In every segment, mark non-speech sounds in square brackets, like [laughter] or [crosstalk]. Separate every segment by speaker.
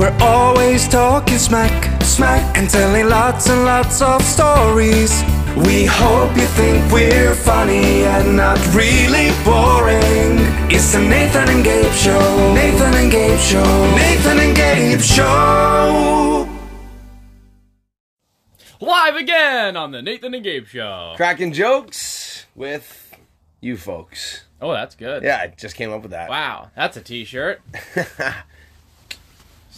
Speaker 1: We're always talking smack, smack, and telling lots and lots of stories. We hope you think we're funny and not really boring. It's the Nathan and Gabe Show. Nathan and Gabe Show. Nathan and Gabe Show.
Speaker 2: Live again on the Nathan and Gabe Show.
Speaker 3: Cracking jokes with you folks.
Speaker 2: Oh, that's good.
Speaker 3: Yeah, I just came up with that.
Speaker 2: Wow, that's a T-shirt. [laughs]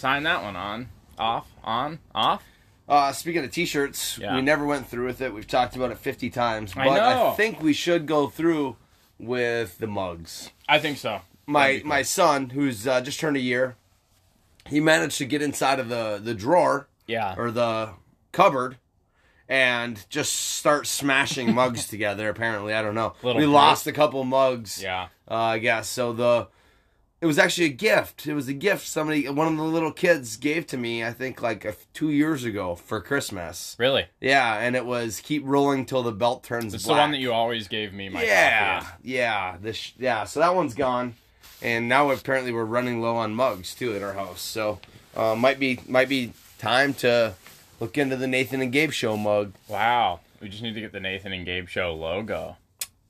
Speaker 2: Sign that one on, off, on, off.
Speaker 3: Uh, speaking of t-shirts,
Speaker 2: Yeah.
Speaker 3: we never went through with it. We've talked about it 50 times, but I,
Speaker 2: know.
Speaker 3: think we should go through with the mugs.
Speaker 2: I think so.
Speaker 3: My
Speaker 2: cool.
Speaker 3: my son, who's uh, just turned a year, he managed to get inside of the the drawer
Speaker 2: Yeah.
Speaker 3: or the cupboard and just start smashing mugs [laughs] together. Apparently, I don't know.
Speaker 2: Little
Speaker 3: we
Speaker 2: group.
Speaker 3: lost a couple mugs.
Speaker 2: Yeah.
Speaker 3: uh, I guess so. The it was actually a gift. It was a gift somebody, one of the little kids, gave to me. I think like a, two years ago for Christmas.
Speaker 2: Really?
Speaker 3: Yeah, and it was keep rolling till the belt turns
Speaker 2: It's
Speaker 3: black.
Speaker 2: the one that you always gave me my
Speaker 3: yeah, yeah, this yeah. So that one's gone, and now apparently we're running low on mugs too in our house. So uh, might be might be time to look into the Nathan and Gabe show mug.
Speaker 2: Wow. We just need to get the Nathan and Gabe Show logo.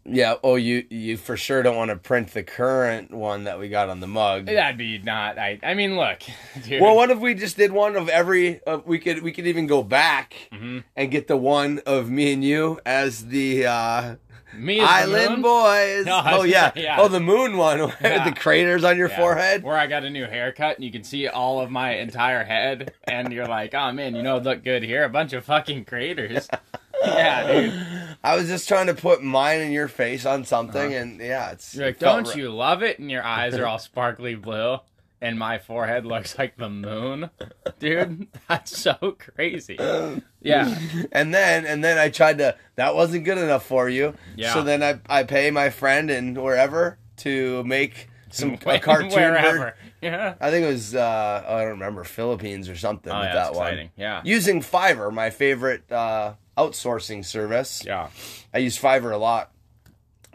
Speaker 3: Yeah. Oh, you you for sure don't want to print the current one that we got on the mug.
Speaker 2: That'd be not. I. I mean, look, [laughs] dude.
Speaker 3: Well, what if we just did one of every? Uh, we could we could even go back
Speaker 2: Mm-hmm.
Speaker 3: and get the one of me and you as the uh,
Speaker 2: me the
Speaker 3: Island
Speaker 2: moon?
Speaker 3: Boys.
Speaker 2: No,
Speaker 3: oh yeah.
Speaker 2: yeah.
Speaker 3: Oh, the moon one [laughs] with
Speaker 2: Yeah.
Speaker 3: the craters on your
Speaker 2: Yeah.
Speaker 3: forehead.
Speaker 2: Where I got a new haircut and you can see all of my entire head, and you're like, oh man, you know, look good here. A bunch of fucking craters. [laughs] yeah, dude. [laughs]
Speaker 3: I was just trying to put mine in your face on something, and yeah, it's.
Speaker 2: Uh-huh. You're like,
Speaker 3: it
Speaker 2: don't
Speaker 3: right.
Speaker 2: you love it? And your eyes are all [laughs] sparkly blue, and my forehead looks like the moon, dude. [laughs] That's so crazy. Yeah,
Speaker 3: And then and then I tried to. That wasn't good enough for you.
Speaker 2: Yeah.
Speaker 3: So then I I pay my friend and wherever to make some a cartoon.
Speaker 2: wherever.
Speaker 3: ver-
Speaker 2: Yeah.
Speaker 3: I think it was uh I don't remember Philippines or something
Speaker 2: Oh
Speaker 3: with
Speaker 2: yeah,
Speaker 3: that
Speaker 2: that's
Speaker 3: one.
Speaker 2: exciting. Yeah.
Speaker 3: Using Fiverr, my favorite uh, outsourcing service.
Speaker 2: Yeah.
Speaker 3: I use Fiverr a lot.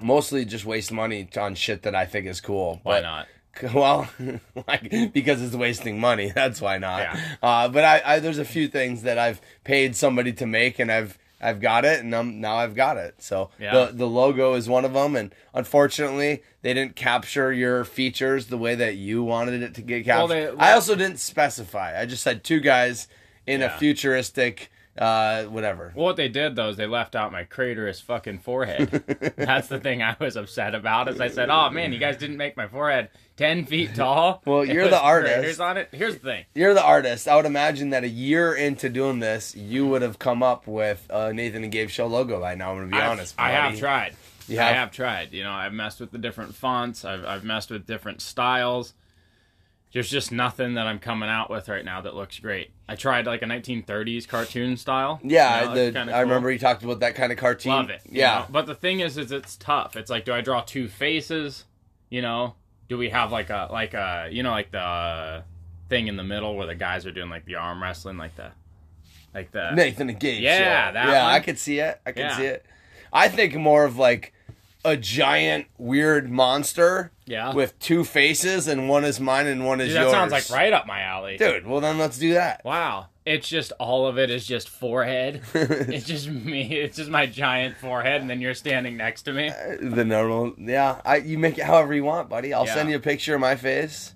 Speaker 3: Mostly just waste money on shit that I think is cool.
Speaker 2: Why
Speaker 3: but-
Speaker 2: not? [laughs]
Speaker 3: Well, [laughs] like because it's wasting money. [laughs] That's why not.
Speaker 2: Yeah.
Speaker 3: Uh, but I, I, there's a few things that I've paid somebody to make, and I've, I've got it, and I'm, now I've got it. So
Speaker 2: Yeah.
Speaker 3: the, the logo is one of them, and unfortunately, they didn't capture your features the way that you wanted it to get
Speaker 2: Well,
Speaker 3: captured.
Speaker 2: they-
Speaker 3: I also didn't specify. I just said two guys in a futuristic, uh, whatever.
Speaker 2: Well, what they did though is they left out my craterous fucking forehead. [laughs] That's the thing I was upset about. Is I said, "Oh man, you guys didn't make my forehead ten feet tall."
Speaker 3: Well,
Speaker 2: It
Speaker 3: you're the artist.
Speaker 2: on it. Here's the thing.
Speaker 3: You're the artist. I would imagine that a year into doing this, you would have come up with a Nathan and Gabe show logo by now. I'm gonna be
Speaker 2: I've-
Speaker 3: honest.
Speaker 2: I have tried.
Speaker 3: You
Speaker 2: I
Speaker 3: have?
Speaker 2: have tried. You know, I've messed with the different fonts. I've I've messed with different styles. There's just nothing that I'm coming out with right now that looks great. I tried like a 1930s cartoon style.
Speaker 3: Yeah,
Speaker 2: You know,
Speaker 3: the,
Speaker 2: it's
Speaker 3: I
Speaker 2: cool.
Speaker 3: remember you talked about that kind of cartoon.
Speaker 2: Love it.
Speaker 3: Yeah,
Speaker 2: know? But the thing is, is it's tough. It's like, do I draw two faces? You know, do we have like a like a you know like the uh, thing in the middle where the guys are doing like the arm wrestling, like the like the
Speaker 3: Nathan and Gabe.
Speaker 2: Yeah,
Speaker 3: yeah,
Speaker 2: one.
Speaker 3: I could see it. I could
Speaker 2: Yeah.
Speaker 3: see it. I think more of like a giant weird monster.
Speaker 2: Yeah.
Speaker 3: With two faces and one is mine and one is
Speaker 2: Dude, that
Speaker 3: yours.
Speaker 2: sounds like right up my alley.
Speaker 3: Dude, well then let's do that.
Speaker 2: Wow. It's just all of it is just forehead. [laughs] it's just me. It's just my giant forehead, and then you're standing next to me.
Speaker 3: Uh, the normal, yeah. I you make it however you want, buddy. I'll
Speaker 2: Yeah.
Speaker 3: send you a picture of my face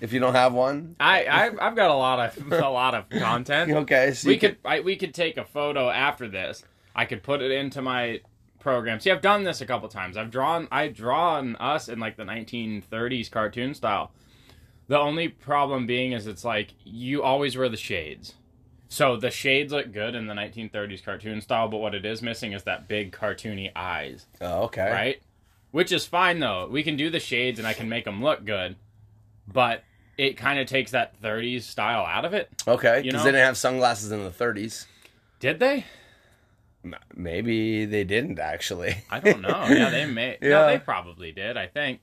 Speaker 3: if you don't have one. [laughs]
Speaker 2: I, I I've got a lot of [laughs] a lot of content.
Speaker 3: Okay, so
Speaker 2: we
Speaker 3: you
Speaker 2: could I, we could take a photo after this. I could put it into my program. See, I've done this a couple times. I've drawn I've drawn us in like the 1930s cartoon style. The only problem being is it's like you always wear the shades. So the shades look good in the 1930s cartoon style, but what it is missing is that big cartoony eyes,
Speaker 3: Oh, okay.
Speaker 2: right? Which is fine though. We can do the shades and I can make them look good, but it kind of takes that 30s style out of it.
Speaker 3: Okay,
Speaker 2: You
Speaker 3: because
Speaker 2: know?
Speaker 3: they didn't have sunglasses in the 30s.
Speaker 2: Did they?
Speaker 3: Maybe they didn't actually.
Speaker 2: I don't know. Yeah, they [laughs] may.
Speaker 3: Yeah.
Speaker 2: No, they probably did. I think.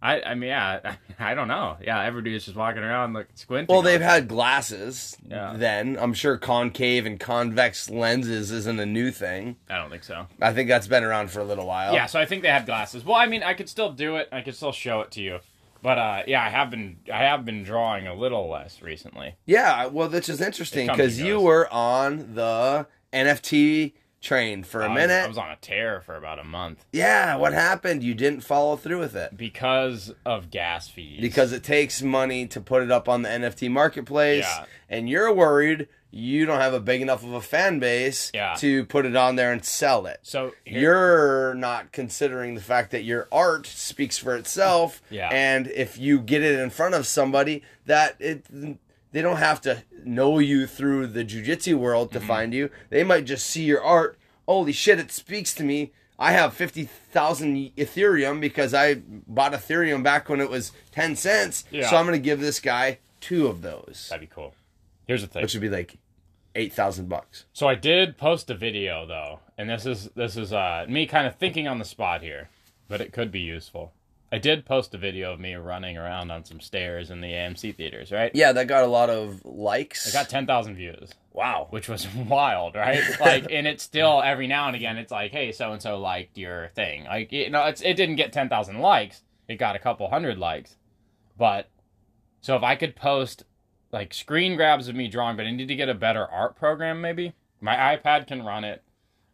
Speaker 2: I. I mean, yeah. I, [laughs] I don't know. Yeah, everybody's just walking around like squinting.
Speaker 3: Well, they've had glasses.
Speaker 2: Yeah.
Speaker 3: Then I'm sure concave and convex lenses isn't a new thing.
Speaker 2: I don't think so.
Speaker 3: I think that's been around for a little while.
Speaker 2: Yeah, so I think they had glasses. Well, I mean, I could still do it. I could still show it to you. But uh, yeah, I have been I have been drawing a little less recently.
Speaker 3: Yeah, well, that's just interesting because you were on the NFT train for a
Speaker 2: I was-
Speaker 3: minute.
Speaker 2: I was on a tear for about a month
Speaker 3: yeah, what happened? You didn't follow through with it
Speaker 2: because of gas fees.
Speaker 3: because it takes money to put it up on the NFT marketplace,
Speaker 2: Yeah.
Speaker 3: and you're worried you don't have a big enough of a fan base
Speaker 2: Yeah.
Speaker 3: to put it on there and sell it.
Speaker 2: so here-
Speaker 3: You're not considering the fact that your art speaks for itself,
Speaker 2: Yeah.
Speaker 3: and if you get it in front of somebody, that it they don't have to know you through the jujitsu world
Speaker 2: Mm-hmm.
Speaker 3: to find you. They might just see your art. Holy shit! It speaks to me. I have fifty thousand Ethereum because I bought Ethereum back when it was ten cents.
Speaker 2: Yeah.
Speaker 3: So I'm gonna give this guy two of those,
Speaker 2: that'd be cool. Here's the thing.
Speaker 3: which would be like eight thousand bucks.
Speaker 2: So I did post a video though, and this is this is uh, me kind of thinking on the spot here, but it could be useful. I did post a video of me running around on some stairs in the AMC theaters, right?
Speaker 3: Yeah, that got a lot of likes.
Speaker 2: I got ten thousand views,
Speaker 3: wow.
Speaker 2: which was [laughs] wild, right? Like, and it's still every now and again, it's like, hey, so and so liked your thing. Like, you know, it's it didn't get ten thousand likes. It got a couple hundred likes, but so if I could post like screen grabs of me drawing, but I need to get a better art program, maybe my iPad can run it.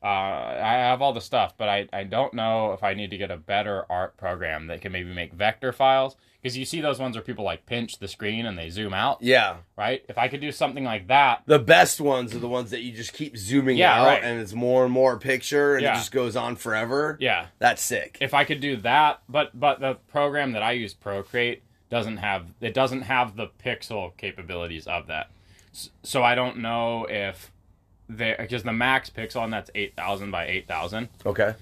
Speaker 2: Uh, I have all the stuff, but I, I don't know if I need to get a better art program that can maybe make vector files. Because you see those ones where people like pinch the screen and they zoom out,
Speaker 3: Yeah.
Speaker 2: right? If I could do something like that,
Speaker 3: The best ones are the ones that you just keep zooming
Speaker 2: Yeah,
Speaker 3: out
Speaker 2: right.
Speaker 3: and it's more and more picture and
Speaker 2: Yeah.
Speaker 3: it just goes on forever.
Speaker 2: yeah.
Speaker 3: That's sick.
Speaker 2: If I could do that, but but the program that I use, Procreate, doesn't have it doesn't have the pixel capabilities of that. So I don't know if there because the max pixel that's eight thousand by eight thousand.
Speaker 3: okay.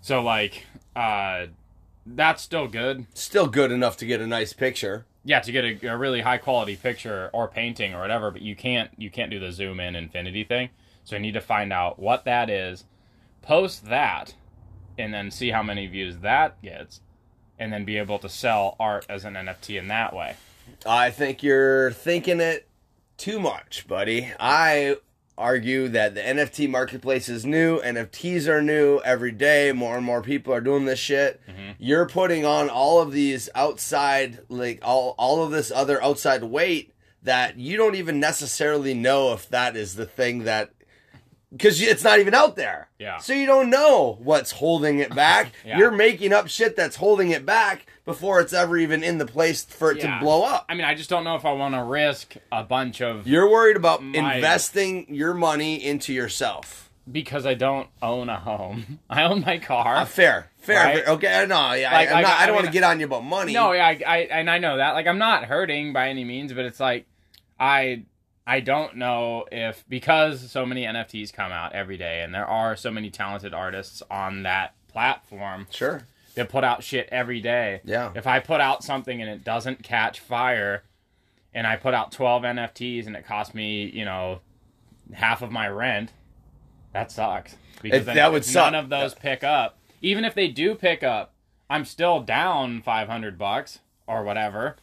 Speaker 2: So like, uh, that's still good.
Speaker 3: Still good enough to get a nice picture.
Speaker 2: Yeah, to get a, a really high quality picture or painting or whatever, but you can't you can't do the zoom in infinity thing. So I need to find out what that is, post that, and then see how many views that gets, and then be able to sell art as an NFT in that way.
Speaker 3: I think you're thinking it too much, buddy. I argue that the NFT marketplace is new. NFTs are new every day. More and more people are doing this shit. Mm-hmm. You're putting on all of these outside, like all all of this other outside weight that you don't even necessarily know if that is the thing that because it's not even out there.
Speaker 2: Yeah.
Speaker 3: So you don't know what's holding it back. [laughs]
Speaker 2: Yeah.
Speaker 3: You're making up shit that's holding it back before it's ever even in the place for it
Speaker 2: Yeah.
Speaker 3: to blow up.
Speaker 2: I mean, I just don't know if I want to risk a bunch of
Speaker 3: You're worried about
Speaker 2: My-
Speaker 3: investing your money into yourself.
Speaker 2: because I don't own a home. [laughs] I own my car.
Speaker 3: Uh, fair, fair.
Speaker 2: Right.
Speaker 3: fair. Okay, no, yeah,
Speaker 2: Like,
Speaker 3: I, not, I
Speaker 2: I
Speaker 3: don't want to get on you about money.
Speaker 2: No, yeah, I, I and I know that. Like, I'm not hurting by any means, but it's like I I don't know if because so many NFTs come out every day, and there are so many talented artists on that platform
Speaker 3: sure.
Speaker 2: That put out shit every day.
Speaker 3: Yeah.
Speaker 2: If I put out something and it doesn't catch fire, and I put out 12 NFTs and it cost me, you know, half of my rent, that sucks. Because then
Speaker 3: that would
Speaker 2: if
Speaker 3: suck.
Speaker 2: None of those pick up. Even if they do pick up, I'm still down 500 bucks or whatever.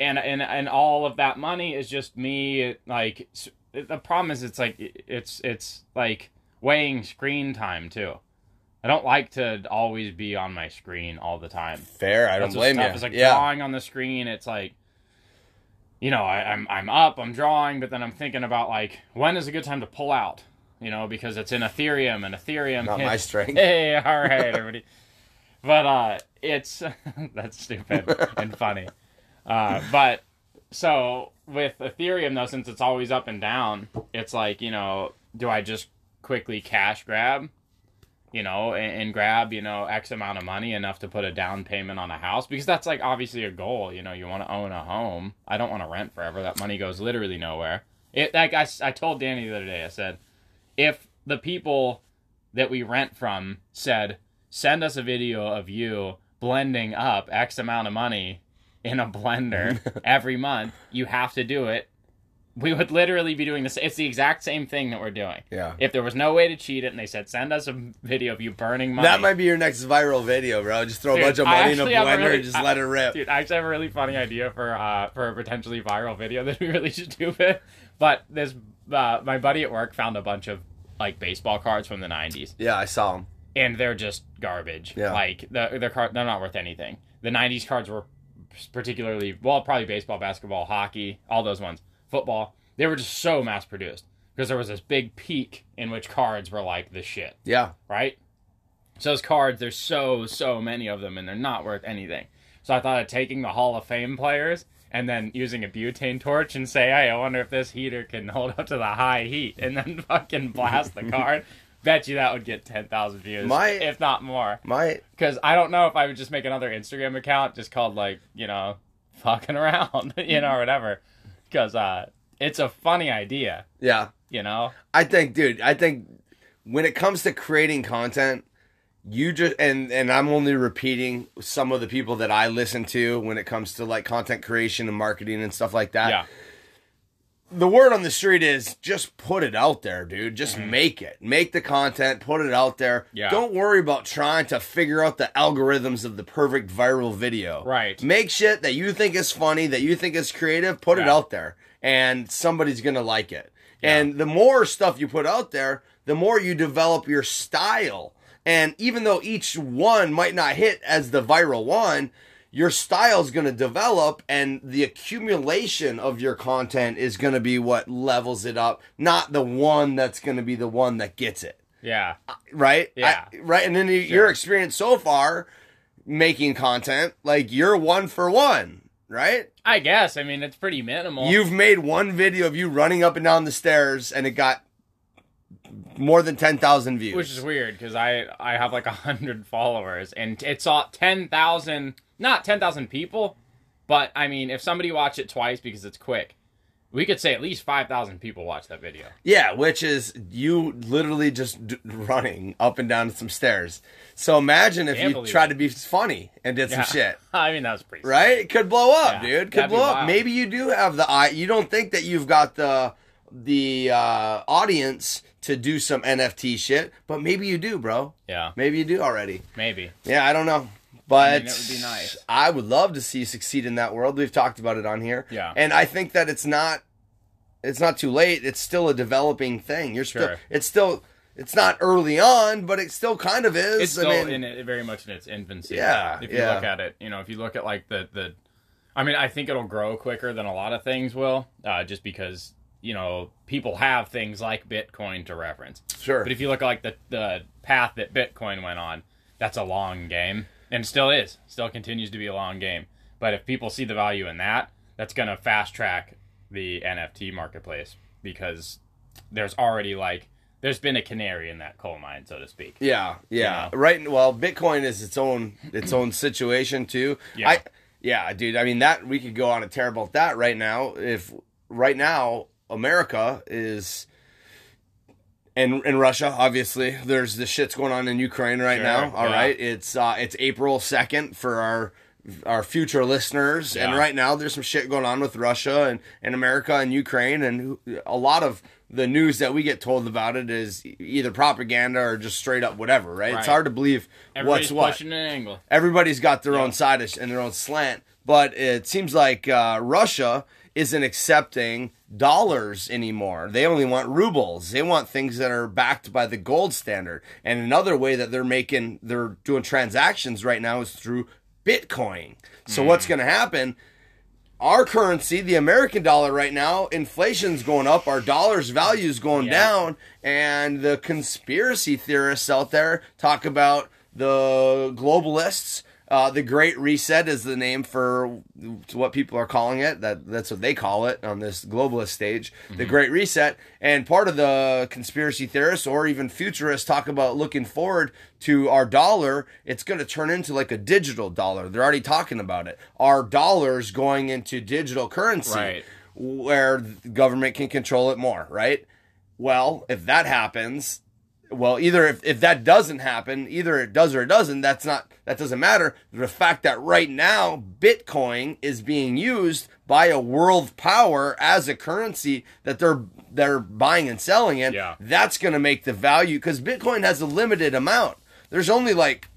Speaker 2: And, and and all of that money is just me like the problem is it's like it's it's like weighing screen time too. I don't like to always be on my screen all the time.
Speaker 3: Fair. I don't
Speaker 2: That's
Speaker 3: blame
Speaker 2: tough.
Speaker 3: you.
Speaker 2: It's like
Speaker 3: yeah.
Speaker 2: drawing on the screen. It's like, you know, I, I'm I'm up, I'm drawing, but then I'm thinking about like when is a good time to pull out, you know, because it's in Ethereum and Ethereum.
Speaker 3: Not my strength. [laughs]
Speaker 2: Hey, all right, everybody. but uh, it's [laughs] that's stupid and funny. Uh, but so with Ethereum though, since it's always up and down, it's like you know, do I just quickly cash grab? You know, and, and grab, you know, X amount of money enough to put a down payment on a house because that's like obviously a goal. You know, you want to own a home. I don't want to rent forever. That money goes literally nowhere. It like I, I told Danny the other day, I said, if the people that we rent from said, send us a video of you blending up X amount of money in a blender [laughs] every month, you have to do it. We would literally be doing this. It's the exact same thing that we're doing.
Speaker 3: Yeah.
Speaker 2: If there was no way to cheat it, and they said send us a video of you burning money,
Speaker 3: That might be your next viral video, bro. Just throw
Speaker 2: Dude,
Speaker 3: a bunch of money in a
Speaker 2: actually have a
Speaker 3: blender
Speaker 2: really-
Speaker 3: and just
Speaker 2: I-
Speaker 3: let it rip.
Speaker 2: Dude, I actually have a really funny idea for uh for a potentially viral video that [laughs] we really should do it. But this uh, my buddy at work found a bunch of like baseball cards from the '90s,
Speaker 3: Yeah, I saw them.
Speaker 2: and they're just garbage.
Speaker 3: Yeah.
Speaker 2: Like the their card, they're not worth anything. The '90s cards were particularly well, probably baseball, basketball, hockey, all those ones, football. They were just so mass produced because there was this big peak in which cards were like the shit,
Speaker 3: Yeah.
Speaker 2: right? So those cards, there's so so many of them, and they're not worth anything. So I thought of taking the Hall of Fame players and then using a butane torch and say, "Hey, I wonder if this heater can [laughs] hold up to the high heat," and then [laughs] fucking blast the card. [laughs] Bet you that would get ten thousand views,
Speaker 3: My-
Speaker 2: if not more.
Speaker 3: My
Speaker 2: Because I don't know if I would just make another Instagram account just called like you know, fucking around, you know, or whatever. Because uh, it's a funny idea,
Speaker 3: yeah.
Speaker 2: you know.
Speaker 3: I think, dude, I think when it comes to creating content, you just and and I'm only repeating some of the people that I listen to when it comes to like content creation and marketing and stuff like that.
Speaker 2: Yeah,
Speaker 3: The word on the street is just put it out there, dude. Just make it. Make the content, put it out there.
Speaker 2: Mm-hmm. Yeah.
Speaker 3: Don't worry about trying to figure out the algorithms of the perfect viral video.
Speaker 2: Right.
Speaker 3: Make shit that you think is funny, that you think is creative, put it out there and somebody's going to like it. Yeah. And the more stuff you put out there, the more you develop your style. And even though each one might not hit as the viral one, your style is going to develop and the accumulation of your content is going to be what levels it up, not the one that's going to be the one that gets it.
Speaker 2: yeah, uh,
Speaker 3: Right?
Speaker 2: Yeah.
Speaker 3: I- right. And then you your experience so far making content, like you're one for one, right?
Speaker 2: I guess. I mean, it's pretty minimal.
Speaker 3: You've made one video of you running up and down the stairs and it got more than 10,000 views.
Speaker 2: which is weird because I I have like a hundred followers and it saw ten thousand, not ten thousand people, but I mean, if somebody watched it twice because it's quick, we could say at least five thousand people watched that video.
Speaker 3: Yeah, which is you literally just d- running up and down some stairs. So imagine if you tried
Speaker 2: it.
Speaker 3: to be funny and did some shit. [laughs]
Speaker 2: I mean, that was pretty.
Speaker 3: Right? It could blow up,
Speaker 2: Yeah,
Speaker 3: dude. Could blow up. Maybe you do have the eye. You don't think that you've got the the uh, audience to do some NFT shit, but maybe you do, bro.
Speaker 2: Yeah,
Speaker 3: Maybe you do already.
Speaker 2: maybe.
Speaker 3: Yeah, I don't know. But
Speaker 2: I mean, it would be nice.
Speaker 3: I would love to see you succeed in that world. We've talked about it on here.
Speaker 2: Yeah.
Speaker 3: And I think that it's not it's not too late. It's still a developing thing. You're still it's still it's not early on, but it still kind of is.
Speaker 2: It's
Speaker 3: I
Speaker 2: still
Speaker 3: mean,
Speaker 2: in it, very much in its infancy.
Speaker 3: Yeah,
Speaker 2: If you
Speaker 3: yeah.
Speaker 2: look at it, you know, if you look at like the the, I mean, I think it'll grow quicker than a lot of things will, uh, just because you know people have things like Bitcoin to reference.
Speaker 3: sure.
Speaker 2: But if you look at like the the path that Bitcoin went on, that's a long game, and still is, still continues to be a long game. But if people see the value in that, that's gonna fast track the NFT marketplace because there's already like there's been a canary in that coal mine, so to speak.
Speaker 3: Yeah, yeah.
Speaker 2: You know?
Speaker 3: Right. Well, Bitcoin is its own its own situation too.
Speaker 2: Yeah.
Speaker 3: I yeah, dude. I mean that we could go on a tear about that right now. If right now America is and in Russia, obviously, there's the shit's going on in Ukraine right
Speaker 2: Sure,
Speaker 3: now. All
Speaker 2: yeah.
Speaker 3: right, it's uh, it's April second for our our future listeners, and right now there's some shit going on with Russia and, and America and Ukraine, and a lot of the news that we get told about it is either propaganda or just straight up whatever. Right? It's hard to believe
Speaker 2: Everybody's
Speaker 3: what's what
Speaker 2: pushing an angle.
Speaker 3: everybody's got their
Speaker 2: Yeah.
Speaker 3: own side and their own slant, but it seems like uh, Russia isn't accepting dollars anymore. They only want rubles. They want things that are backed by the gold standard. And another way that they're making, they're doing transactions right now is through Bitcoin. So what's
Speaker 2: Mm.
Speaker 3: going to happen? Our currency, the American dollar right now, inflation's going up, our dollar's value is going
Speaker 2: Yeah.
Speaker 3: down, and the conspiracy theorists out there talk about the globalists. Uh, the Great Reset is the name for what people are calling it. That that's what they call it on this globalist stage. The Great Reset, and part of the conspiracy theorists or even futurists talk about looking forward to our dollar. It's going to turn into like a digital dollar. They're already talking about it. Our dollars going into digital currency,
Speaker 2: Right.
Speaker 3: where the government can control it more. Right. Well, if that happens, well, either if, if that doesn't happen, either it does or it doesn't, that's not that doesn't matter. The fact that right now Bitcoin is being used by a world power as a currency that they're they're buying and selling in,
Speaker 2: Yeah.
Speaker 3: that's gonna make the value because Bitcoin has a limited amount. There's only like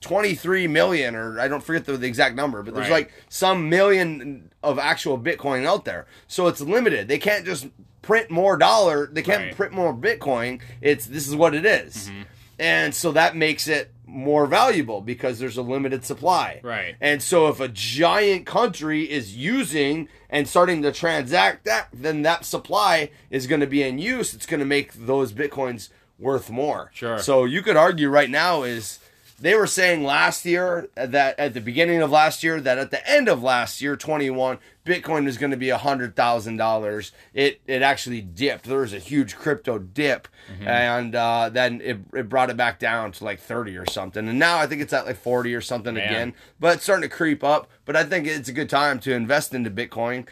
Speaker 3: 23 million or I don't forget the, the exact number, but there's
Speaker 2: Right.
Speaker 3: like some million of actual Bitcoin out there. So it's limited. They can't just print more dollar. They can't
Speaker 2: Right.
Speaker 3: print more Bitcoin. It's this is what it is. Mm-hmm. And so that makes it more valuable because there's a limited supply.
Speaker 2: Right.
Speaker 3: And so if a giant country is using and starting to transact that, then that supply is going to be in use. It's going to make those bitcoins worth more.
Speaker 2: Sure.
Speaker 3: So you could argue right now is they were saying last year that at the beginning of last year that at the end of last year 21 bitcoin was going to be a hundred thousand dollars. It it actually dipped. There was a huge crypto dip. And uh, then it, it brought it back down to like 30 or something. And now i think it's at like 40 or something
Speaker 2: Man.
Speaker 3: again. But it's starting to creep up. But i think it's a good time to invest into bitcoin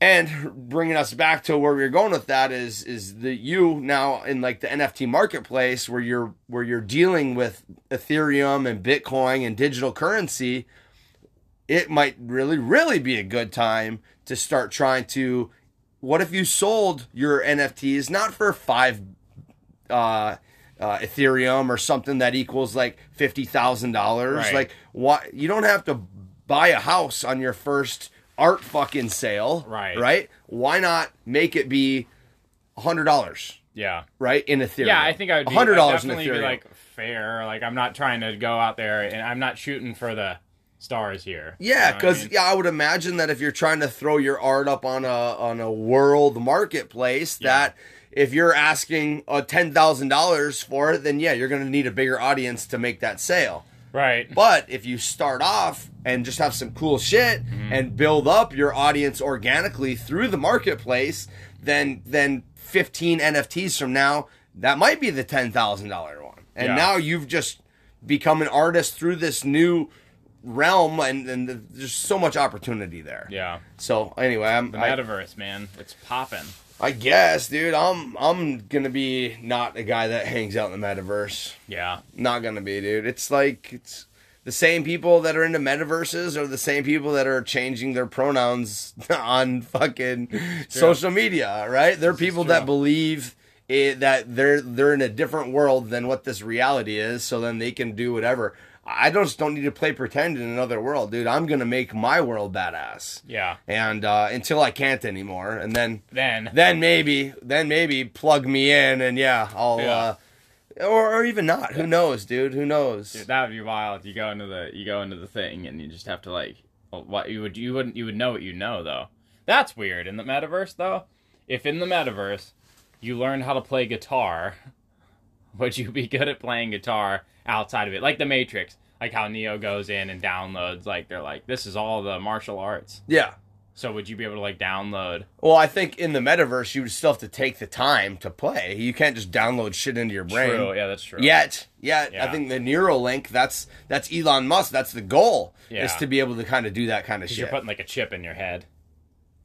Speaker 3: and bringing us back to where we are going with that is is the you now in like the NFT marketplace where you're where you're dealing with Ethereum and Bitcoin and digital currency, it might really really be a good time to start trying to what if you sold your NFTs not for 5 uh uh, Ethereum or something that equals like fifty thousand dollars. Like, what? You don't have to buy a house on your first art fucking sale,
Speaker 2: Right.
Speaker 3: Right? Why not make it be a hundred dollars,
Speaker 2: Yeah.
Speaker 3: right? In Ethereum,
Speaker 2: Yeah, I think I would be
Speaker 3: hundred
Speaker 2: I'd
Speaker 3: dollars in
Speaker 2: definitely
Speaker 3: Ethereum.
Speaker 2: be like fair. Like I'm not trying to go out there and I'm not shooting for the stars here.
Speaker 3: Yeah,
Speaker 2: You know I
Speaker 3: because
Speaker 2: mean?
Speaker 3: yeah, I would imagine that if you're trying to throw your art up on a on a world marketplace,
Speaker 2: Yeah.
Speaker 3: that if you're asking uh, ten thousand dollars for it, then yeah, you're going to need a bigger audience to make that sale.
Speaker 2: Right.
Speaker 3: But if you start off and just have some cool shit
Speaker 2: Mm-hmm.
Speaker 3: and build up your audience organically through the marketplace, then then 15 NFTs from now, that might be the $10,000 one. And
Speaker 2: Yeah.
Speaker 3: now you've just become an artist through this new realm and, and there's so much opportunity there.
Speaker 2: yeah.
Speaker 3: So anyway, I'm
Speaker 2: The
Speaker 3: I,
Speaker 2: metaverse, man. It's popping.
Speaker 3: I guess, dude, I'm I'm going to be not a guy that hangs out in the metaverse.
Speaker 2: Yeah.
Speaker 3: Not gonna be, dude. It's like it's the same people that are into metaverses are the same people that are changing their pronouns [laughs] on fucking social media, right? They're people that believe it, that they're they're in a different world than what this reality is, so then they can do whatever. I just don't need to play pretend in another world, dude. I'm gonna make my world badass,
Speaker 2: Yeah.
Speaker 3: and uh, until I can't anymore, and then
Speaker 2: Then.
Speaker 3: then maybe then maybe plug me in, and yeah, I'll.
Speaker 2: Yeah.
Speaker 3: Uh, or, or even not. Who knows, dude? Who knows?
Speaker 2: Dude, that would be wild. You go into the you go into the thing and you just have to like what you would you wouldn't you would know what you know though. That's weird in the metaverse though. If in the metaverse you learn how to play guitar, [laughs] would you be good at playing guitar outside of it? Like the Matrix, like how Neo goes in and downloads like they're like this is all the martial arts.
Speaker 3: Yeah.
Speaker 2: So would you be able to like download?
Speaker 3: Well, I think in the metaverse, you would still have to take the time to play. You can't just download shit into your brain.
Speaker 2: True, yeah, that's true.
Speaker 3: Yet, yet, I think the Neuralink, that's that's Elon Musk. That's the goal,
Speaker 2: Yeah.
Speaker 3: is to be able to kind of do that kind of shit.
Speaker 2: you're putting like a chip in your head.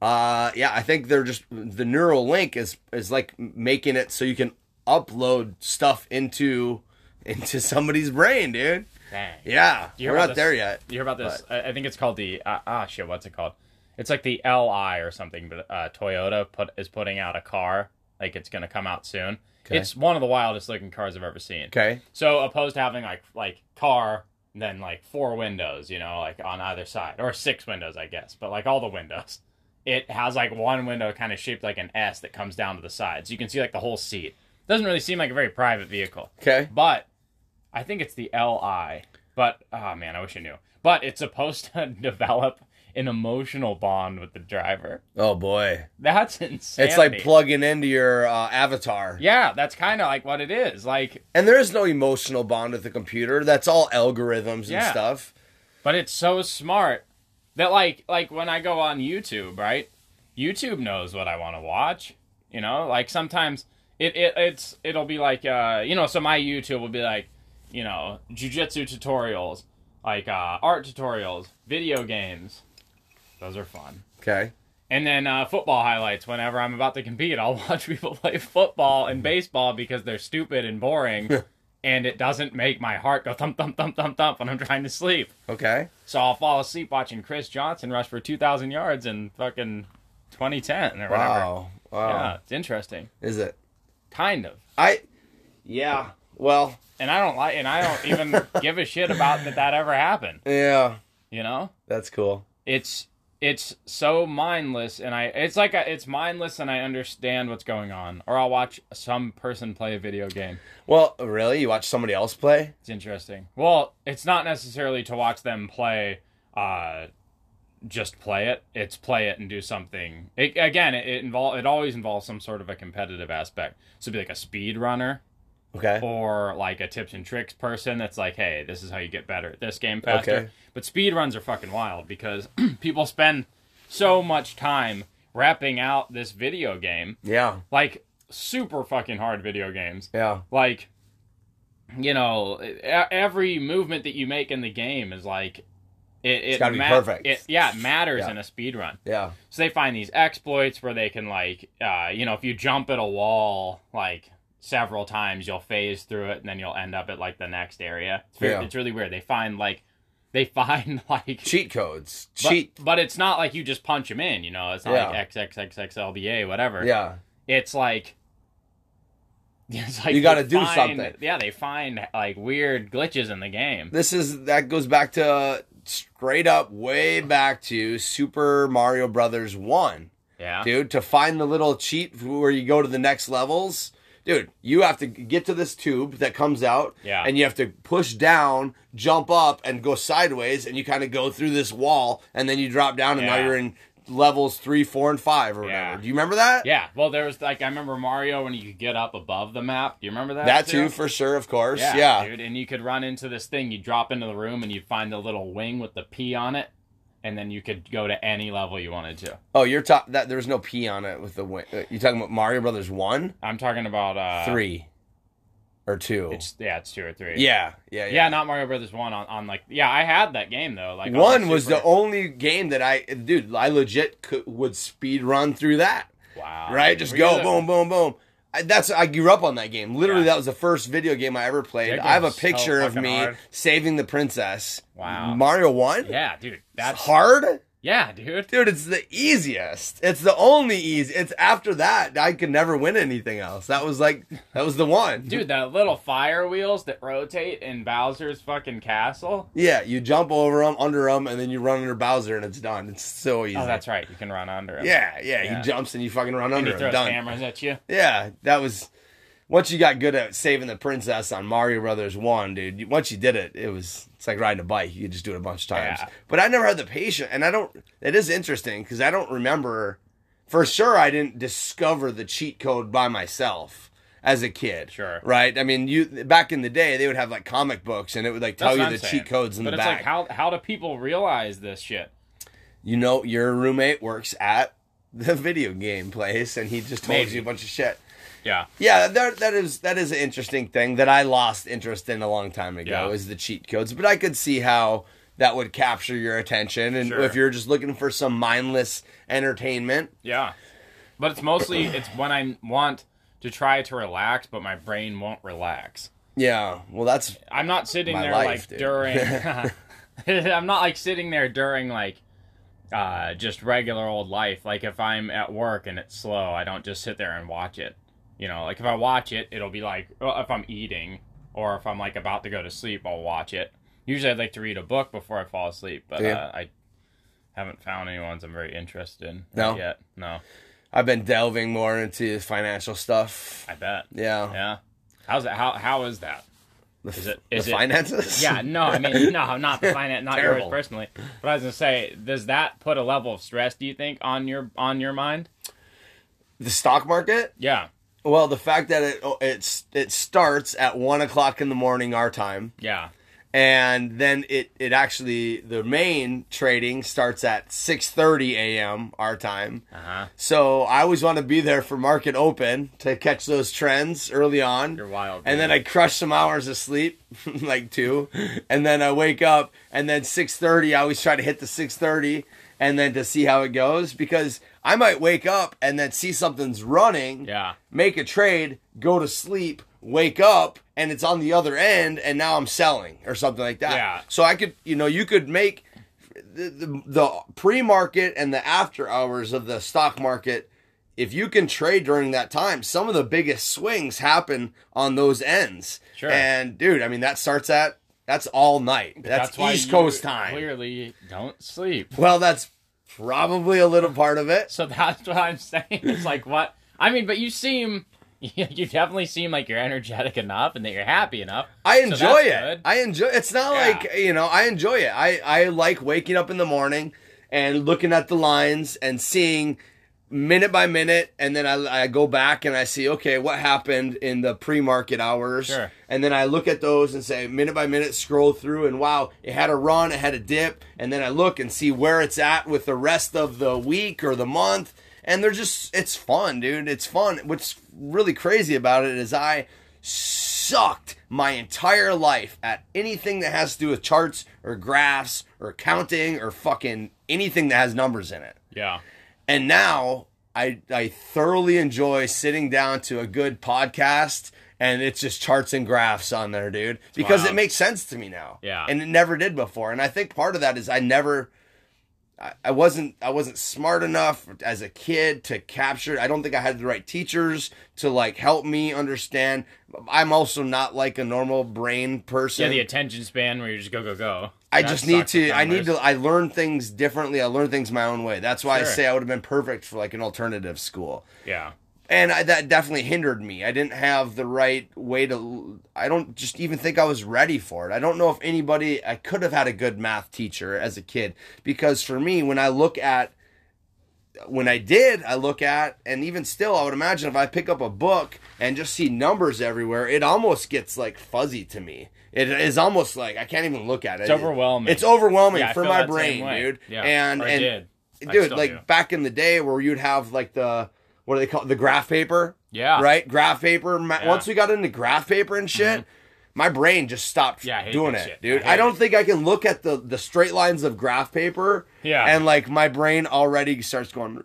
Speaker 3: Uh, yeah, I think they're just the Neuralink is is like making it so you can upload stuff into into somebody's brain, dude.
Speaker 2: Dang.
Speaker 3: Yeah,
Speaker 2: you
Speaker 3: we're not
Speaker 2: this-
Speaker 3: there yet.
Speaker 2: You hear about this? I, I think it's called the uh, ah shit. What's it called? It's like the Li or something. But uh, Toyota put is putting out a car. Like it's gonna come out soon.
Speaker 3: Okay.
Speaker 2: It's one of the wildest looking cars I've ever seen.
Speaker 3: Okay,
Speaker 2: So opposed to having like like car, then like four windows, you know, like on either side, or six windows, I guess. But like all the windows, it has like one window kind of shaped like an S that comes down to the side, so you can see like the whole seat. Doesn't really seem like a very private vehicle.
Speaker 3: okay.
Speaker 2: But I think it's the Li. But oh man, I wish I knew. But it's supposed to [laughs] develop an emotional bond with the driver.
Speaker 3: Oh boy,
Speaker 2: That's insane.
Speaker 3: it's like plugging into your uh, avatar.
Speaker 2: Yeah, that's kind of like what it is. Like,
Speaker 3: And there is no emotional bond with the computer. That's all algorithms and
Speaker 2: Yeah.
Speaker 3: stuff.
Speaker 2: but it's so smart that like like when I go on YouTube, right? YouTube knows what I want to watch. You know, like sometimes it, it it's it'll be like uh you know, so my YouTube will be like, you know, jujitsu tutorials, like uh art tutorials, video games. Those are fun.
Speaker 3: Okay.
Speaker 2: And then uh, football highlights. Whenever I'm about to compete, I'll [laughs] watch people play football and baseball because they're stupid and boring, [laughs] and it doesn't make my heart go thump thump thump thump thump when I'm trying to sleep.
Speaker 3: Okay.
Speaker 2: So I'll fall asleep watching Chris Johnson rush for 2,000 yards in fucking 2010 or whatever.
Speaker 3: Wow. Wow.
Speaker 2: Yeah, it's interesting.
Speaker 3: Is it?
Speaker 2: Kind of.
Speaker 3: I. Yeah. Well.
Speaker 2: And I don't like, and I don't even [laughs] give a shit about that that ever happened.
Speaker 3: Yeah.
Speaker 2: You know,
Speaker 3: That's cool.
Speaker 2: it's it's so mindless and i it's like a, it's mindless and i understand what's going on or i'll watch some person play a video game
Speaker 3: Well, really, you watch somebody else play?
Speaker 2: it's interesting well it's not necessarily to watch them play uh just play it it's play it and do something it, again it, it involve it always involves some sort of a competitive aspect so be like a speed runner
Speaker 3: Okay.
Speaker 2: or like a tips and tricks person that's like, hey, this is how you get better at this game faster.
Speaker 3: Okay.
Speaker 2: But speed runs are fucking wild because [clears throat] people spend so much time wrapping out this video game,
Speaker 3: Yeah.
Speaker 2: like super fucking hard video games.
Speaker 3: Yeah.
Speaker 2: Like, you know, every movement that you make in the game is like. It, it
Speaker 3: gotta be perfect.
Speaker 2: It, yeah, it matters
Speaker 3: Yeah.
Speaker 2: in a speed run.
Speaker 3: Yeah.
Speaker 2: So they find these exploits where they can like, uh, you know, if you jump at a wall like several times, you'll phase through it, and then you'll end up at like the next area. It's, very,
Speaker 3: Yeah.
Speaker 2: it's really weird. They find like, they [laughs] find like
Speaker 3: Cheat codes.
Speaker 2: but,
Speaker 3: Cheat.
Speaker 2: but it's not like you just punch them in. You know, it's not
Speaker 3: Yeah.
Speaker 2: like XXXXLBA whatever.
Speaker 3: Yeah.
Speaker 2: It's like. [laughs] It's like
Speaker 3: You gotta do
Speaker 2: find-
Speaker 3: something.
Speaker 2: Yeah, they find like weird glitches in the game.
Speaker 3: This is that goes back to uh, straight up way back to Super Mario Brothers 1.
Speaker 2: Yeah.
Speaker 3: dude, to find the little cheat where you go to the next levels. Dude, you have to get to this tube that comes out,
Speaker 2: Yeah.
Speaker 3: and you have to push down, jump up, and go sideways, and you kind of go through this wall, and then you drop down, and now you're in levels three, four, and five, or
Speaker 2: Yeah.
Speaker 3: whatever. Do you remember that?
Speaker 2: Yeah. Well, there was like I remember Mario when you could get up above the map. Do you remember that?
Speaker 3: That too, for sure, of course. Yeah,
Speaker 2: dude. And you could run into this thing. You drop into the room, and you'd find the little wing with the P on it, and then you could go to any level you wanted to.
Speaker 3: Oh, you're talking that there was no P on it with the. wi- uh, You talking about Mario Brothers one,
Speaker 2: I'm talking about uh,
Speaker 3: three, or two?
Speaker 2: It's yeah, it's two or three.
Speaker 3: yeah, yeah,
Speaker 2: yeah, not Mario Brothers one on, on like yeah. I had that game though. Like on
Speaker 3: One was
Speaker 2: Super-
Speaker 3: the only game that I, dude, I legit could, would speed run through that.
Speaker 2: wow.
Speaker 3: right? Just
Speaker 2: Were
Speaker 3: go
Speaker 2: the-
Speaker 3: boom, boom, boom. I, that's I grew up on that game. Literally,
Speaker 2: Yeah.
Speaker 3: that was the first video game I ever played. I have a
Speaker 2: game's so
Speaker 3: picture of me
Speaker 2: hard.
Speaker 3: saving the princess.
Speaker 2: Wow.
Speaker 3: Mario One.
Speaker 2: Yeah, dude. That's
Speaker 3: hard,
Speaker 2: Yeah, dude.
Speaker 3: dude. It's the easiest. It's the only easy. It's after that I could never win anything else. That was like that was the one, [laughs]
Speaker 2: Dude, the little fire wheels that rotate in Bowser's fucking castle.
Speaker 3: Yeah, you jump over them, under them, and then you run under Bowser, and it's done. It's so oh, easy.
Speaker 2: Oh, that's right. You can run under him.
Speaker 3: Yeah, yeah,
Speaker 2: Yeah.
Speaker 3: He jumps and you fucking run
Speaker 2: And
Speaker 3: under
Speaker 2: he
Speaker 3: him.
Speaker 2: throws
Speaker 3: Done.
Speaker 2: cameras at you.
Speaker 3: Yeah, that was once you got good at saving the princess on Mario Brothers One, dude. Once you did it, it was it's like riding a bike. You just do it a bunch of times.
Speaker 2: Yeah.
Speaker 3: But I never had the patience, and I don't. It is interesting because I don't remember for sure. I didn't discover the cheat code by myself as a kid.
Speaker 2: Sure.
Speaker 3: right? I mean, you back in the day, they would have like comic books, and it would like tell
Speaker 2: That's
Speaker 3: you the
Speaker 2: saying.
Speaker 3: cheat codes in
Speaker 2: but
Speaker 3: the
Speaker 2: it's
Speaker 3: back.
Speaker 2: like how how do people realize this shit?
Speaker 3: you know, your roommate works at the video game place, and he just told you a bunch of shit.
Speaker 2: Yeah.
Speaker 3: Yeah, that that is that is an interesting thing that I lost interest in a long time ago
Speaker 2: Yeah.
Speaker 3: is the cheat codes. But I could see how that would capture your attention, and
Speaker 2: Sure.
Speaker 3: if you're just looking for some mindless entertainment,
Speaker 2: Yeah. But it's mostly it's when I want to try to relax, but my brain won't relax.
Speaker 3: yeah. Well, that's
Speaker 2: I'm not sitting there
Speaker 3: life,
Speaker 2: like
Speaker 3: dude.
Speaker 2: during. [laughs] [laughs] I'm not like sitting there during like uh, just regular old life. Like if I'm at work and it's slow, I don't just sit there and watch it. You know, like if I watch it, it'll be like well, if I'm eating or if I'm like about to go to sleep, I'll watch it. Usually, I'd like to read a book before I fall asleep, but
Speaker 3: Yeah.
Speaker 2: uh, I haven't found any ones I'm very interested in
Speaker 3: No?
Speaker 2: yet. No,
Speaker 3: I've been delving more into financial stuff.
Speaker 2: I bet.
Speaker 3: Yeah,
Speaker 2: Yeah. How's that? How how is that? Is it-
Speaker 3: the
Speaker 2: it-
Speaker 3: finances?
Speaker 2: Yeah, no, I mean, [laughs] no, not the finance, not yours personally. But I was gonna say, does that put a level of stress? Do you think on your on your mind?
Speaker 3: the stock market.
Speaker 2: Yeah,
Speaker 3: Well, the fact that it oh, it's it starts at one o'clock in the morning our time.
Speaker 2: yeah,
Speaker 3: and then it it actually the main trading starts at 6:30 a.m. our time.
Speaker 2: uh huh.
Speaker 3: So I always want to be there for market open to catch those trends early on.
Speaker 2: You're wild.
Speaker 3: And then I crush some hours of sleep, [laughs] like two, and then I wake up, and then 6:30 I always try to hit the 6:30 and then to see how it goes because I might wake up and then see something's running
Speaker 2: yeah,
Speaker 3: make a trade, go to sleep, wake up, and it's on the other end, and now I'm selling or something like that.
Speaker 2: Yeah.
Speaker 3: So I could, you know, you could make the, the, the pre market and the after hours of the stock market. If you can trade during that time, some of the biggest swings happen on those ends.
Speaker 2: Sure.
Speaker 3: And dude, I mean, that starts at that's all night. That's,
Speaker 2: why
Speaker 3: East Coast time.
Speaker 2: Clearly, don't sleep.
Speaker 3: Well, that's probably a little part of it.
Speaker 2: So that's what I'm [laughs] saying. It's like what I mean, but you seem [laughs] you definitely seem like you're energetic enough and that you're happy enough.
Speaker 3: I enjoy
Speaker 2: that's
Speaker 3: it.
Speaker 2: good.
Speaker 3: I enjoy. It's not
Speaker 2: Yeah.
Speaker 3: like you know. I enjoy it. I I like waking up in the morning and looking at the lines and seeing minute by minute, and then I, I go back and I see okay what happened in the pre-market hours,
Speaker 2: Sure.
Speaker 3: and then I look at those and say minute by minute scroll through and wow it had a run, it had a dip, and then I look and see where it's at with the rest of the week or the month, and they're just it's fun, dude. It's fun. What's really crazy about it is I sucked my entire life at anything that has to do with charts or graphs or counting or fucking anything that has numbers in it.
Speaker 2: Yeah.
Speaker 3: And now I I thoroughly enjoy sitting down to a good podcast and it's just charts and graphs on there, dude. Because
Speaker 2: Wow.
Speaker 3: it makes sense to me now.
Speaker 2: Yeah.
Speaker 3: And it never did before. And I think part of that is I never I- I wasn't I wasn't smart enough as a kid to capture. I don't think I had the right teachers to like help me understand. I'm also not like a normal brain person.
Speaker 2: Yeah, the attention span where you just go go go.
Speaker 3: I
Speaker 2: That
Speaker 3: just need to. I need to. I learn things differently. I learn things my own way. That's why I say I would have been perfect for like an alternative school.
Speaker 2: Yeah.
Speaker 3: And I, that definitely hindered me. I didn't have the right way to. I don't just even think I was ready for it. I don't know if anybody. I could have had a good math teacher as a kid because for me, when I look at when I did, I look at, and even still, I would imagine if I pick up a book and just see numbers everywhere, it almost gets like fuzzy to me. It is almost like I can't even look at it.
Speaker 2: It's overwhelming.
Speaker 3: It's overwhelming
Speaker 2: Yeah,
Speaker 3: for my brain, dude.
Speaker 2: Yeah.
Speaker 3: And and
Speaker 2: did.
Speaker 3: Dude, like
Speaker 2: do.
Speaker 3: back in the day where you'd have like the what do they call it? the graph paper?
Speaker 2: Yeah.
Speaker 3: Right, graph paper. Ma-
Speaker 2: Yeah. Mm-hmm.
Speaker 3: Once we got into graph paper and shit. My brain just stopped
Speaker 2: Yeah,
Speaker 3: doing it,
Speaker 2: shit.
Speaker 3: dude.
Speaker 2: I
Speaker 3: I don't
Speaker 2: it.
Speaker 3: think I can look at the the straight lines of graph paper
Speaker 2: Yeah.
Speaker 3: and like my brain already starts going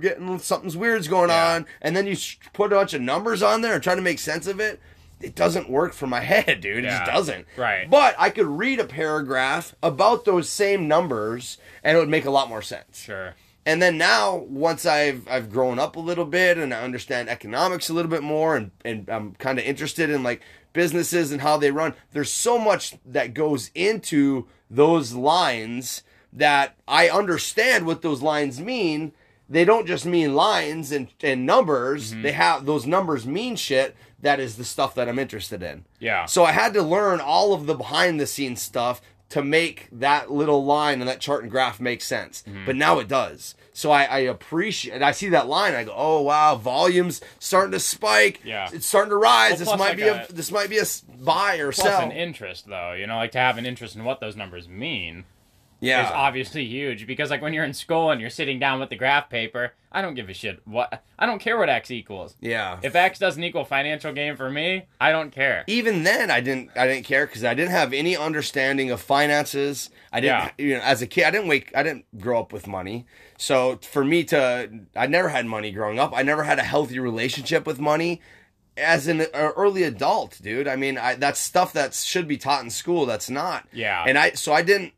Speaker 3: getting something's weird's going
Speaker 2: Yeah.
Speaker 3: on and then you put a bunch of numbers on there and try to make sense of it it doesn't work for my [laughs] head dude it just doesn't
Speaker 2: Right.
Speaker 3: but i could read a paragraph about those same numbers and it would make a lot more sense
Speaker 2: Sure.
Speaker 3: And then now, once I've I've grown up a little bit and I understand economics a little bit more, and and I'm kind of interested in like businesses and how they run. There's so much that goes into those lines that I understand what those lines mean. They don't just mean lines and, and numbers.
Speaker 2: Mm-hmm.
Speaker 3: They have those numbers mean shit. That is the stuff that I'm interested in.
Speaker 2: Yeah.
Speaker 3: So I had to learn all of the behind the scenes stuff to make that little line and that chart and graph make sense.
Speaker 2: Mm-hmm.
Speaker 3: But now it does. So I, I appreciate and I see that line. I go, oh wow, volume's starting to spike.
Speaker 2: Yeah.
Speaker 3: it's starting to rise.
Speaker 2: Well,
Speaker 3: this might
Speaker 2: like
Speaker 3: be a,
Speaker 2: a-
Speaker 3: this might be a buy or
Speaker 2: Plus
Speaker 3: sell.
Speaker 2: an interest though, you know, like to have an interest in what those numbers mean is
Speaker 3: yeah,
Speaker 2: obviously huge because like when you're in school and you're sitting down with the graph paper, I don't give a shit what I don't care what x equals.
Speaker 3: yeah.
Speaker 2: If x doesn't equal financial gain for me, I don't care.
Speaker 3: even then I didn't I didn't care because I didn't have any understanding of finances. I didn't
Speaker 2: Yeah.
Speaker 3: you know as a kid I didn't wake I didn't grow up with money. So for me to I never had money growing up. I never had a healthy relationship with money as an uh, early adult, dude. I mean, I, that's stuff that should be taught in school that's not.
Speaker 2: Yeah.
Speaker 3: And I so I didn't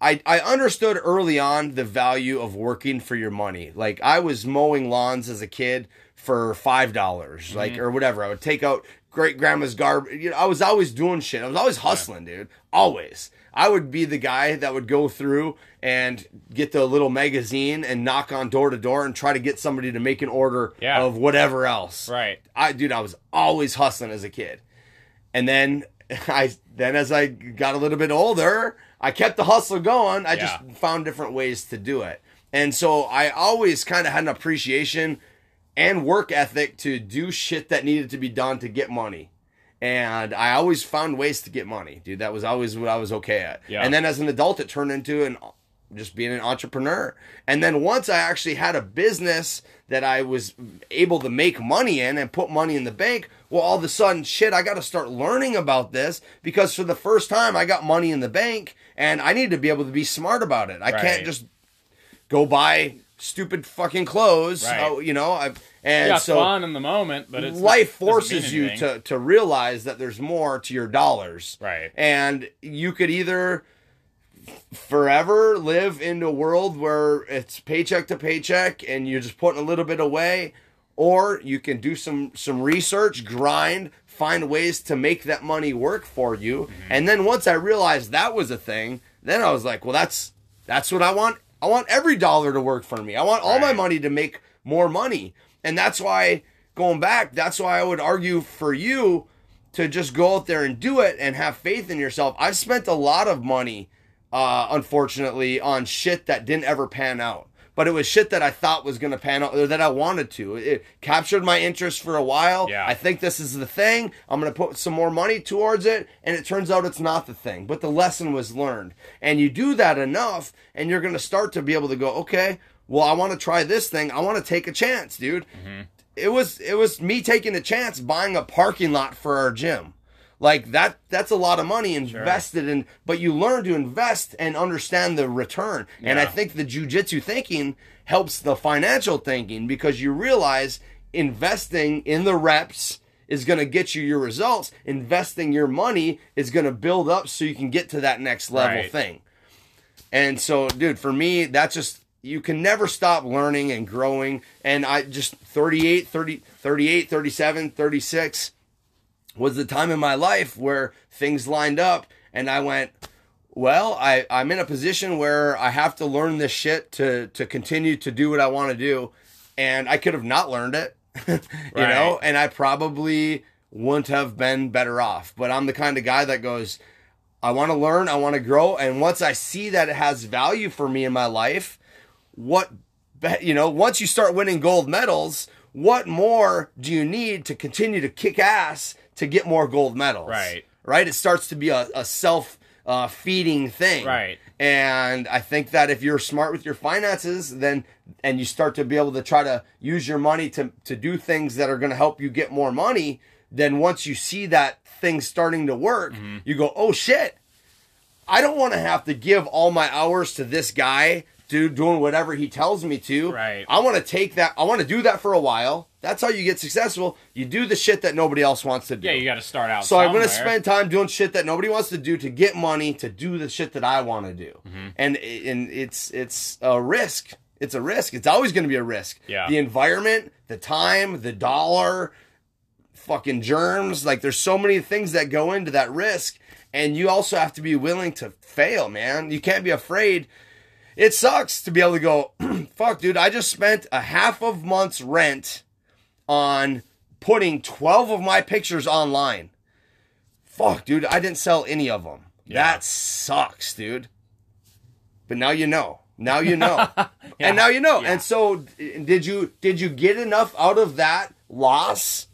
Speaker 3: I, I understood early on the value of working for your money. Like I was mowing lawns as a kid for five dollars, mm-hmm. like or whatever. I would take out great grandma's garbage. You know, I was always doing shit. I was always hustling, dude. Always. I would be the guy that would go through and get the little magazine and knock on door to door and try to get somebody to make an order
Speaker 2: Yeah.
Speaker 3: of whatever else.
Speaker 2: Right.
Speaker 3: I dude, I was always hustling as a kid. And then [laughs] I then as I got a little bit older, I kept the hustle going. I
Speaker 2: Yeah.
Speaker 3: just found different ways to do it. And so I always kind of had an appreciation and work ethic to do shit that needed to be done to get money. And I always found ways to get money, dude. That was always what I was okay at.
Speaker 2: Yeah.
Speaker 3: And then as an adult, it turned into an just being an entrepreneur. And then once I actually had a business that I was able to make money in and put money in the bank, well, all of a sudden, shit, I got to start learning about this because for the first time, I got money in the bank and I need to be able to be smart about it. I
Speaker 2: Right.
Speaker 3: can't just go buy stupid fucking clothes,
Speaker 2: Right.
Speaker 3: oh, you know. I and
Speaker 2: yeah,
Speaker 3: so
Speaker 2: fun in the moment, but it's
Speaker 3: life
Speaker 2: doesn't
Speaker 3: forces you to to realize that there's more to your dollars.
Speaker 2: Right.
Speaker 3: And you could either forever live in a world where it's paycheck to paycheck and you're just putting a little bit away or you can do some some research, grind, find ways to make that money work for you.
Speaker 2: Mm-hmm.
Speaker 3: And then once I realized that was a thing, then I was like, well that's that's what I want I want every dollar to work for me. I want all my money to make more money. And that's why going back, that's why I would argue for you to just go out there and do it and have faith in yourself. I've spent a lot of money, uh, unfortunately, on shit that didn't ever pan out. But it was shit that I thought was going to pan out or that I wanted to. It captured my interest for a while.
Speaker 2: Yeah.
Speaker 3: I think this is the thing. I'm going to put some more money towards it. And it turns out it's not the thing. But the lesson was learned. And you do that enough, and you're going to start to be able to go, okay, well, I want to try this thing. I want to take a chance, dude mm-hmm. it was it was me taking a chance buying a parking lot for our gym like that that's a lot of money invested in but you learn to invest and understand the return. And i think the jujitsu thinking helps the financial thinking because you realize investing in the reps is going to get you your results. Investing your money is going to build up so you can get to that next level
Speaker 2: Right.
Speaker 3: thing. And so, dude, for me, that's just, you can never stop learning and growing. And I just 38, 30, 38, 37, 36 was the time in my life where things lined up and I went, well, I, I'm in a position where I have to learn this shit to, to continue to do what I want to do. And I could have not learned it, [laughs] you know, and I probably wouldn't have been better off. But I'm the kind of guy that goes, I want to learn, I want to grow, and once I see that it has value for me in my life, what you know, once you start winning gold medals, what more do you need to continue to kick ass to get more gold medals?
Speaker 2: Right.
Speaker 3: Right? It starts to be a, a self uh, feeding thing.
Speaker 2: Right.
Speaker 3: And I think that if you're smart with your finances, then and you start to be able to try to use your money to to do things that are going to help you get more money, then once you see that thing starting to work,
Speaker 2: Mm-hmm.
Speaker 3: you go, "Oh shit. I don't want to have to give all my hours to this guy dude doing whatever he tells me to.
Speaker 2: Right.
Speaker 3: I want to take that I want to do that for a while. That's how you get successful. You do the shit that nobody else wants to do.
Speaker 2: Yeah, you got to start out.
Speaker 3: So I'm going to spend time doing shit that nobody wants to do to get money to do the shit that I want to do,
Speaker 2: Mm-hmm.
Speaker 3: and and it's it's a risk. It's a risk. It's always going to be a risk.
Speaker 2: Yeah.
Speaker 3: The environment, the time, the dollar, fucking germs. Like there's so many things that go into that risk, and you also have to be willing to fail, man. You can't be afraid. It sucks to be able to go, [clears throat] fuck, dude. I just spent a half of month's rent on putting 12 of my pictures online. Fuck, dude, I didn't sell any of them.
Speaker 2: Yeah.
Speaker 3: That sucks, dude. But now you know. Now you know. [laughs] And now you know.
Speaker 2: Yeah.
Speaker 3: And so did you did you get enough out of that loss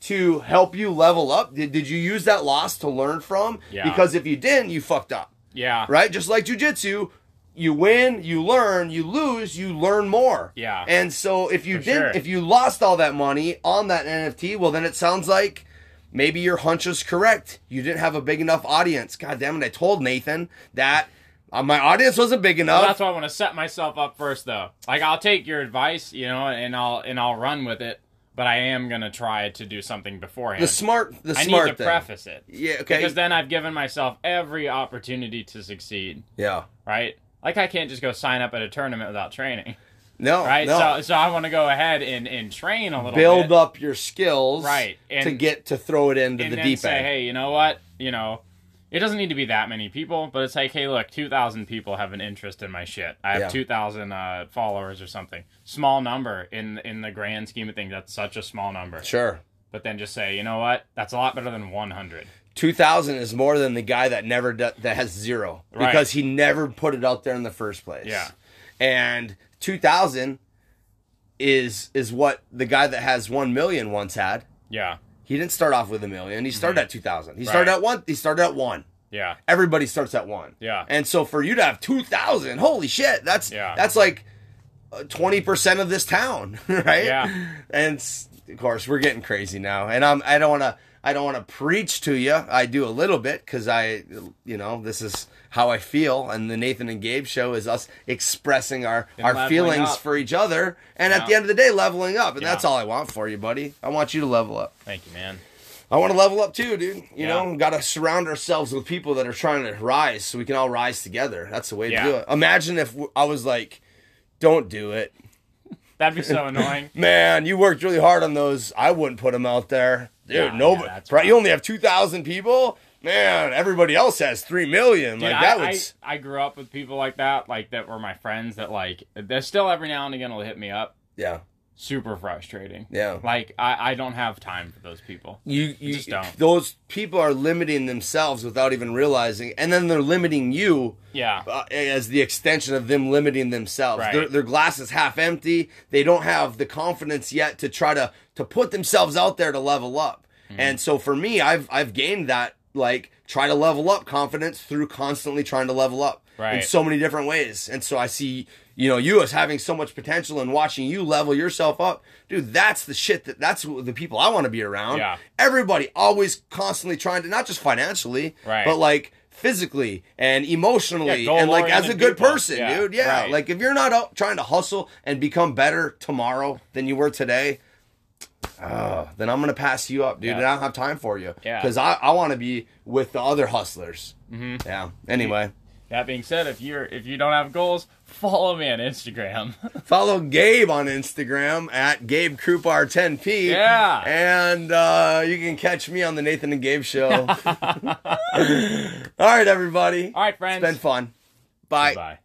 Speaker 3: to help you level up? Did, did you use that loss to learn from?
Speaker 2: Yeah.
Speaker 3: Because if you didn't, you fucked up.
Speaker 2: Yeah.
Speaker 3: Right? Just like jujitsu, you win, you learn, you lose, you learn more.
Speaker 2: Yeah.
Speaker 3: And so if you
Speaker 2: For
Speaker 3: didn't,
Speaker 2: sure.
Speaker 3: if you lost all that money on that NFT, well, then it sounds like maybe your hunch was correct. You didn't have a big enough audience. God damn it! I told Nathan that uh, my audience wasn't big enough.
Speaker 2: Well, that's why I want to set myself up first, though. Like I'll take your advice, you know, and I'll and I'll run with it. But I am gonna try to do something beforehand.
Speaker 3: the smart, the
Speaker 2: I
Speaker 3: smart
Speaker 2: need to
Speaker 3: thing.
Speaker 2: preface it.
Speaker 3: Yeah. Okay.
Speaker 2: Because then I've given myself every opportunity to succeed.
Speaker 3: yeah.
Speaker 2: Right? Like I can't just go sign up at a tournament without training.
Speaker 3: No.
Speaker 2: Right?
Speaker 3: No.
Speaker 2: So so I want to go ahead and, and train a little
Speaker 3: Build
Speaker 2: bit.
Speaker 3: up your skills.
Speaker 2: Right, and-
Speaker 3: to get to throw it into
Speaker 2: and
Speaker 3: the
Speaker 2: then
Speaker 3: deep
Speaker 2: say,
Speaker 3: end.
Speaker 2: hey, you know what? You know, it doesn't need to be that many people, but it's like, hey, look, two thousand people have an interest in my shit. I have
Speaker 3: Yeah.
Speaker 2: two thousand uh, followers or something. Small number in in the grand scheme of things. That's such a small number.
Speaker 3: Sure.
Speaker 2: But then just say, you know what? That's a lot better than one hundred.
Speaker 3: 2000 is more than the guy that never do, that has zero
Speaker 2: Right.
Speaker 3: because he never put it out there in the first place.
Speaker 2: Yeah.
Speaker 3: And 2000 is is what the guy that has 1 million once had.
Speaker 2: Yeah,
Speaker 3: He didn't start off with a million. He started at 2000. He started
Speaker 2: Mm-hmm. Right.
Speaker 3: at 1. He started at 1.
Speaker 2: yeah,
Speaker 3: Everybody starts at 1.
Speaker 2: Yeah.
Speaker 3: And so for you to have 2000, holy shit, that's
Speaker 2: Yeah.
Speaker 3: that's like uh, 20% of this town, [laughs] right?
Speaker 2: Yeah.
Speaker 3: And of course, we're getting crazy now. And I'm I don't want to I don't want to preach to you. I do a little bit cuz I you know, this is how I feel and the Nathan and Gabe show is us expressing our
Speaker 2: And
Speaker 3: our feelings
Speaker 2: up.
Speaker 3: for each other and at the end of the day leveling up. And
Speaker 2: Yeah.
Speaker 3: that's all I want for you, buddy. I want you to level up.
Speaker 2: thank you, man.
Speaker 3: I want to level up too, dude. You
Speaker 2: Yeah.
Speaker 3: know, got to surround ourselves with people that are trying to rise so we can all rise together. That's the way
Speaker 2: Yeah.
Speaker 3: to do it. Imagine if I was like, don't do it.
Speaker 2: That'd be so [laughs] annoying.
Speaker 3: Man, you worked really hard on those. I wouldn't put them out there. Dude,
Speaker 2: Yeah,
Speaker 3: nobody.
Speaker 2: yeah,
Speaker 3: you only have 2,000 people? man, everybody else has three million.
Speaker 2: Dude,
Speaker 3: like
Speaker 2: I,
Speaker 3: that
Speaker 2: I,
Speaker 3: was
Speaker 2: I grew up with people like that, like that were my friends. That like they're still every now and again will hit me up.
Speaker 3: yeah,
Speaker 2: Super frustrating.
Speaker 3: yeah.
Speaker 2: Like I, I don't have time for those people.
Speaker 3: You, you
Speaker 2: just don't.
Speaker 3: those people are limiting themselves without even realizing, and then they're limiting you
Speaker 2: Yeah.
Speaker 3: uh, as the extension of them limiting themselves.
Speaker 2: Right.
Speaker 3: Their, their glass is half empty. They don't have the confidence yet to try to to put themselves out there to level up.
Speaker 2: Mm-hmm.
Speaker 3: And so for me, I've I've gained that like try to level up confidence through constantly trying to level up in so many different ways. And so I see you know you as having so much potential and watching you level yourself up, dude. That's the shit that that's the people I want to be around.
Speaker 2: Yeah.
Speaker 3: Everybody always constantly trying to not just financially,
Speaker 2: Right.
Speaker 3: but like physically and emotionally
Speaker 2: Yeah,
Speaker 3: and like as a good
Speaker 2: people.
Speaker 3: person,
Speaker 2: Yeah,
Speaker 3: dude. Yeah,
Speaker 2: right.
Speaker 3: like if you're not trying to hustle and become better tomorrow than you were today, uh, then I'm gonna pass you up, dude.
Speaker 2: Yeah.
Speaker 3: And I don't have time for you.
Speaker 2: Yeah.
Speaker 3: because I, I want to be with the other hustlers. Mm-hmm. Yeah. Anyway,
Speaker 2: That being said, if you're if you don't have goals, follow me on Instagram. [laughs]
Speaker 3: follow Gabe on Instagram at Gabe Krupar 10p.
Speaker 2: Yeah.
Speaker 3: and uh, you can catch me on the Nathan and Gabe show. [laughs] [laughs] All right, everybody.
Speaker 2: All right, friends.
Speaker 3: It's been fun. Bye.
Speaker 2: Bye.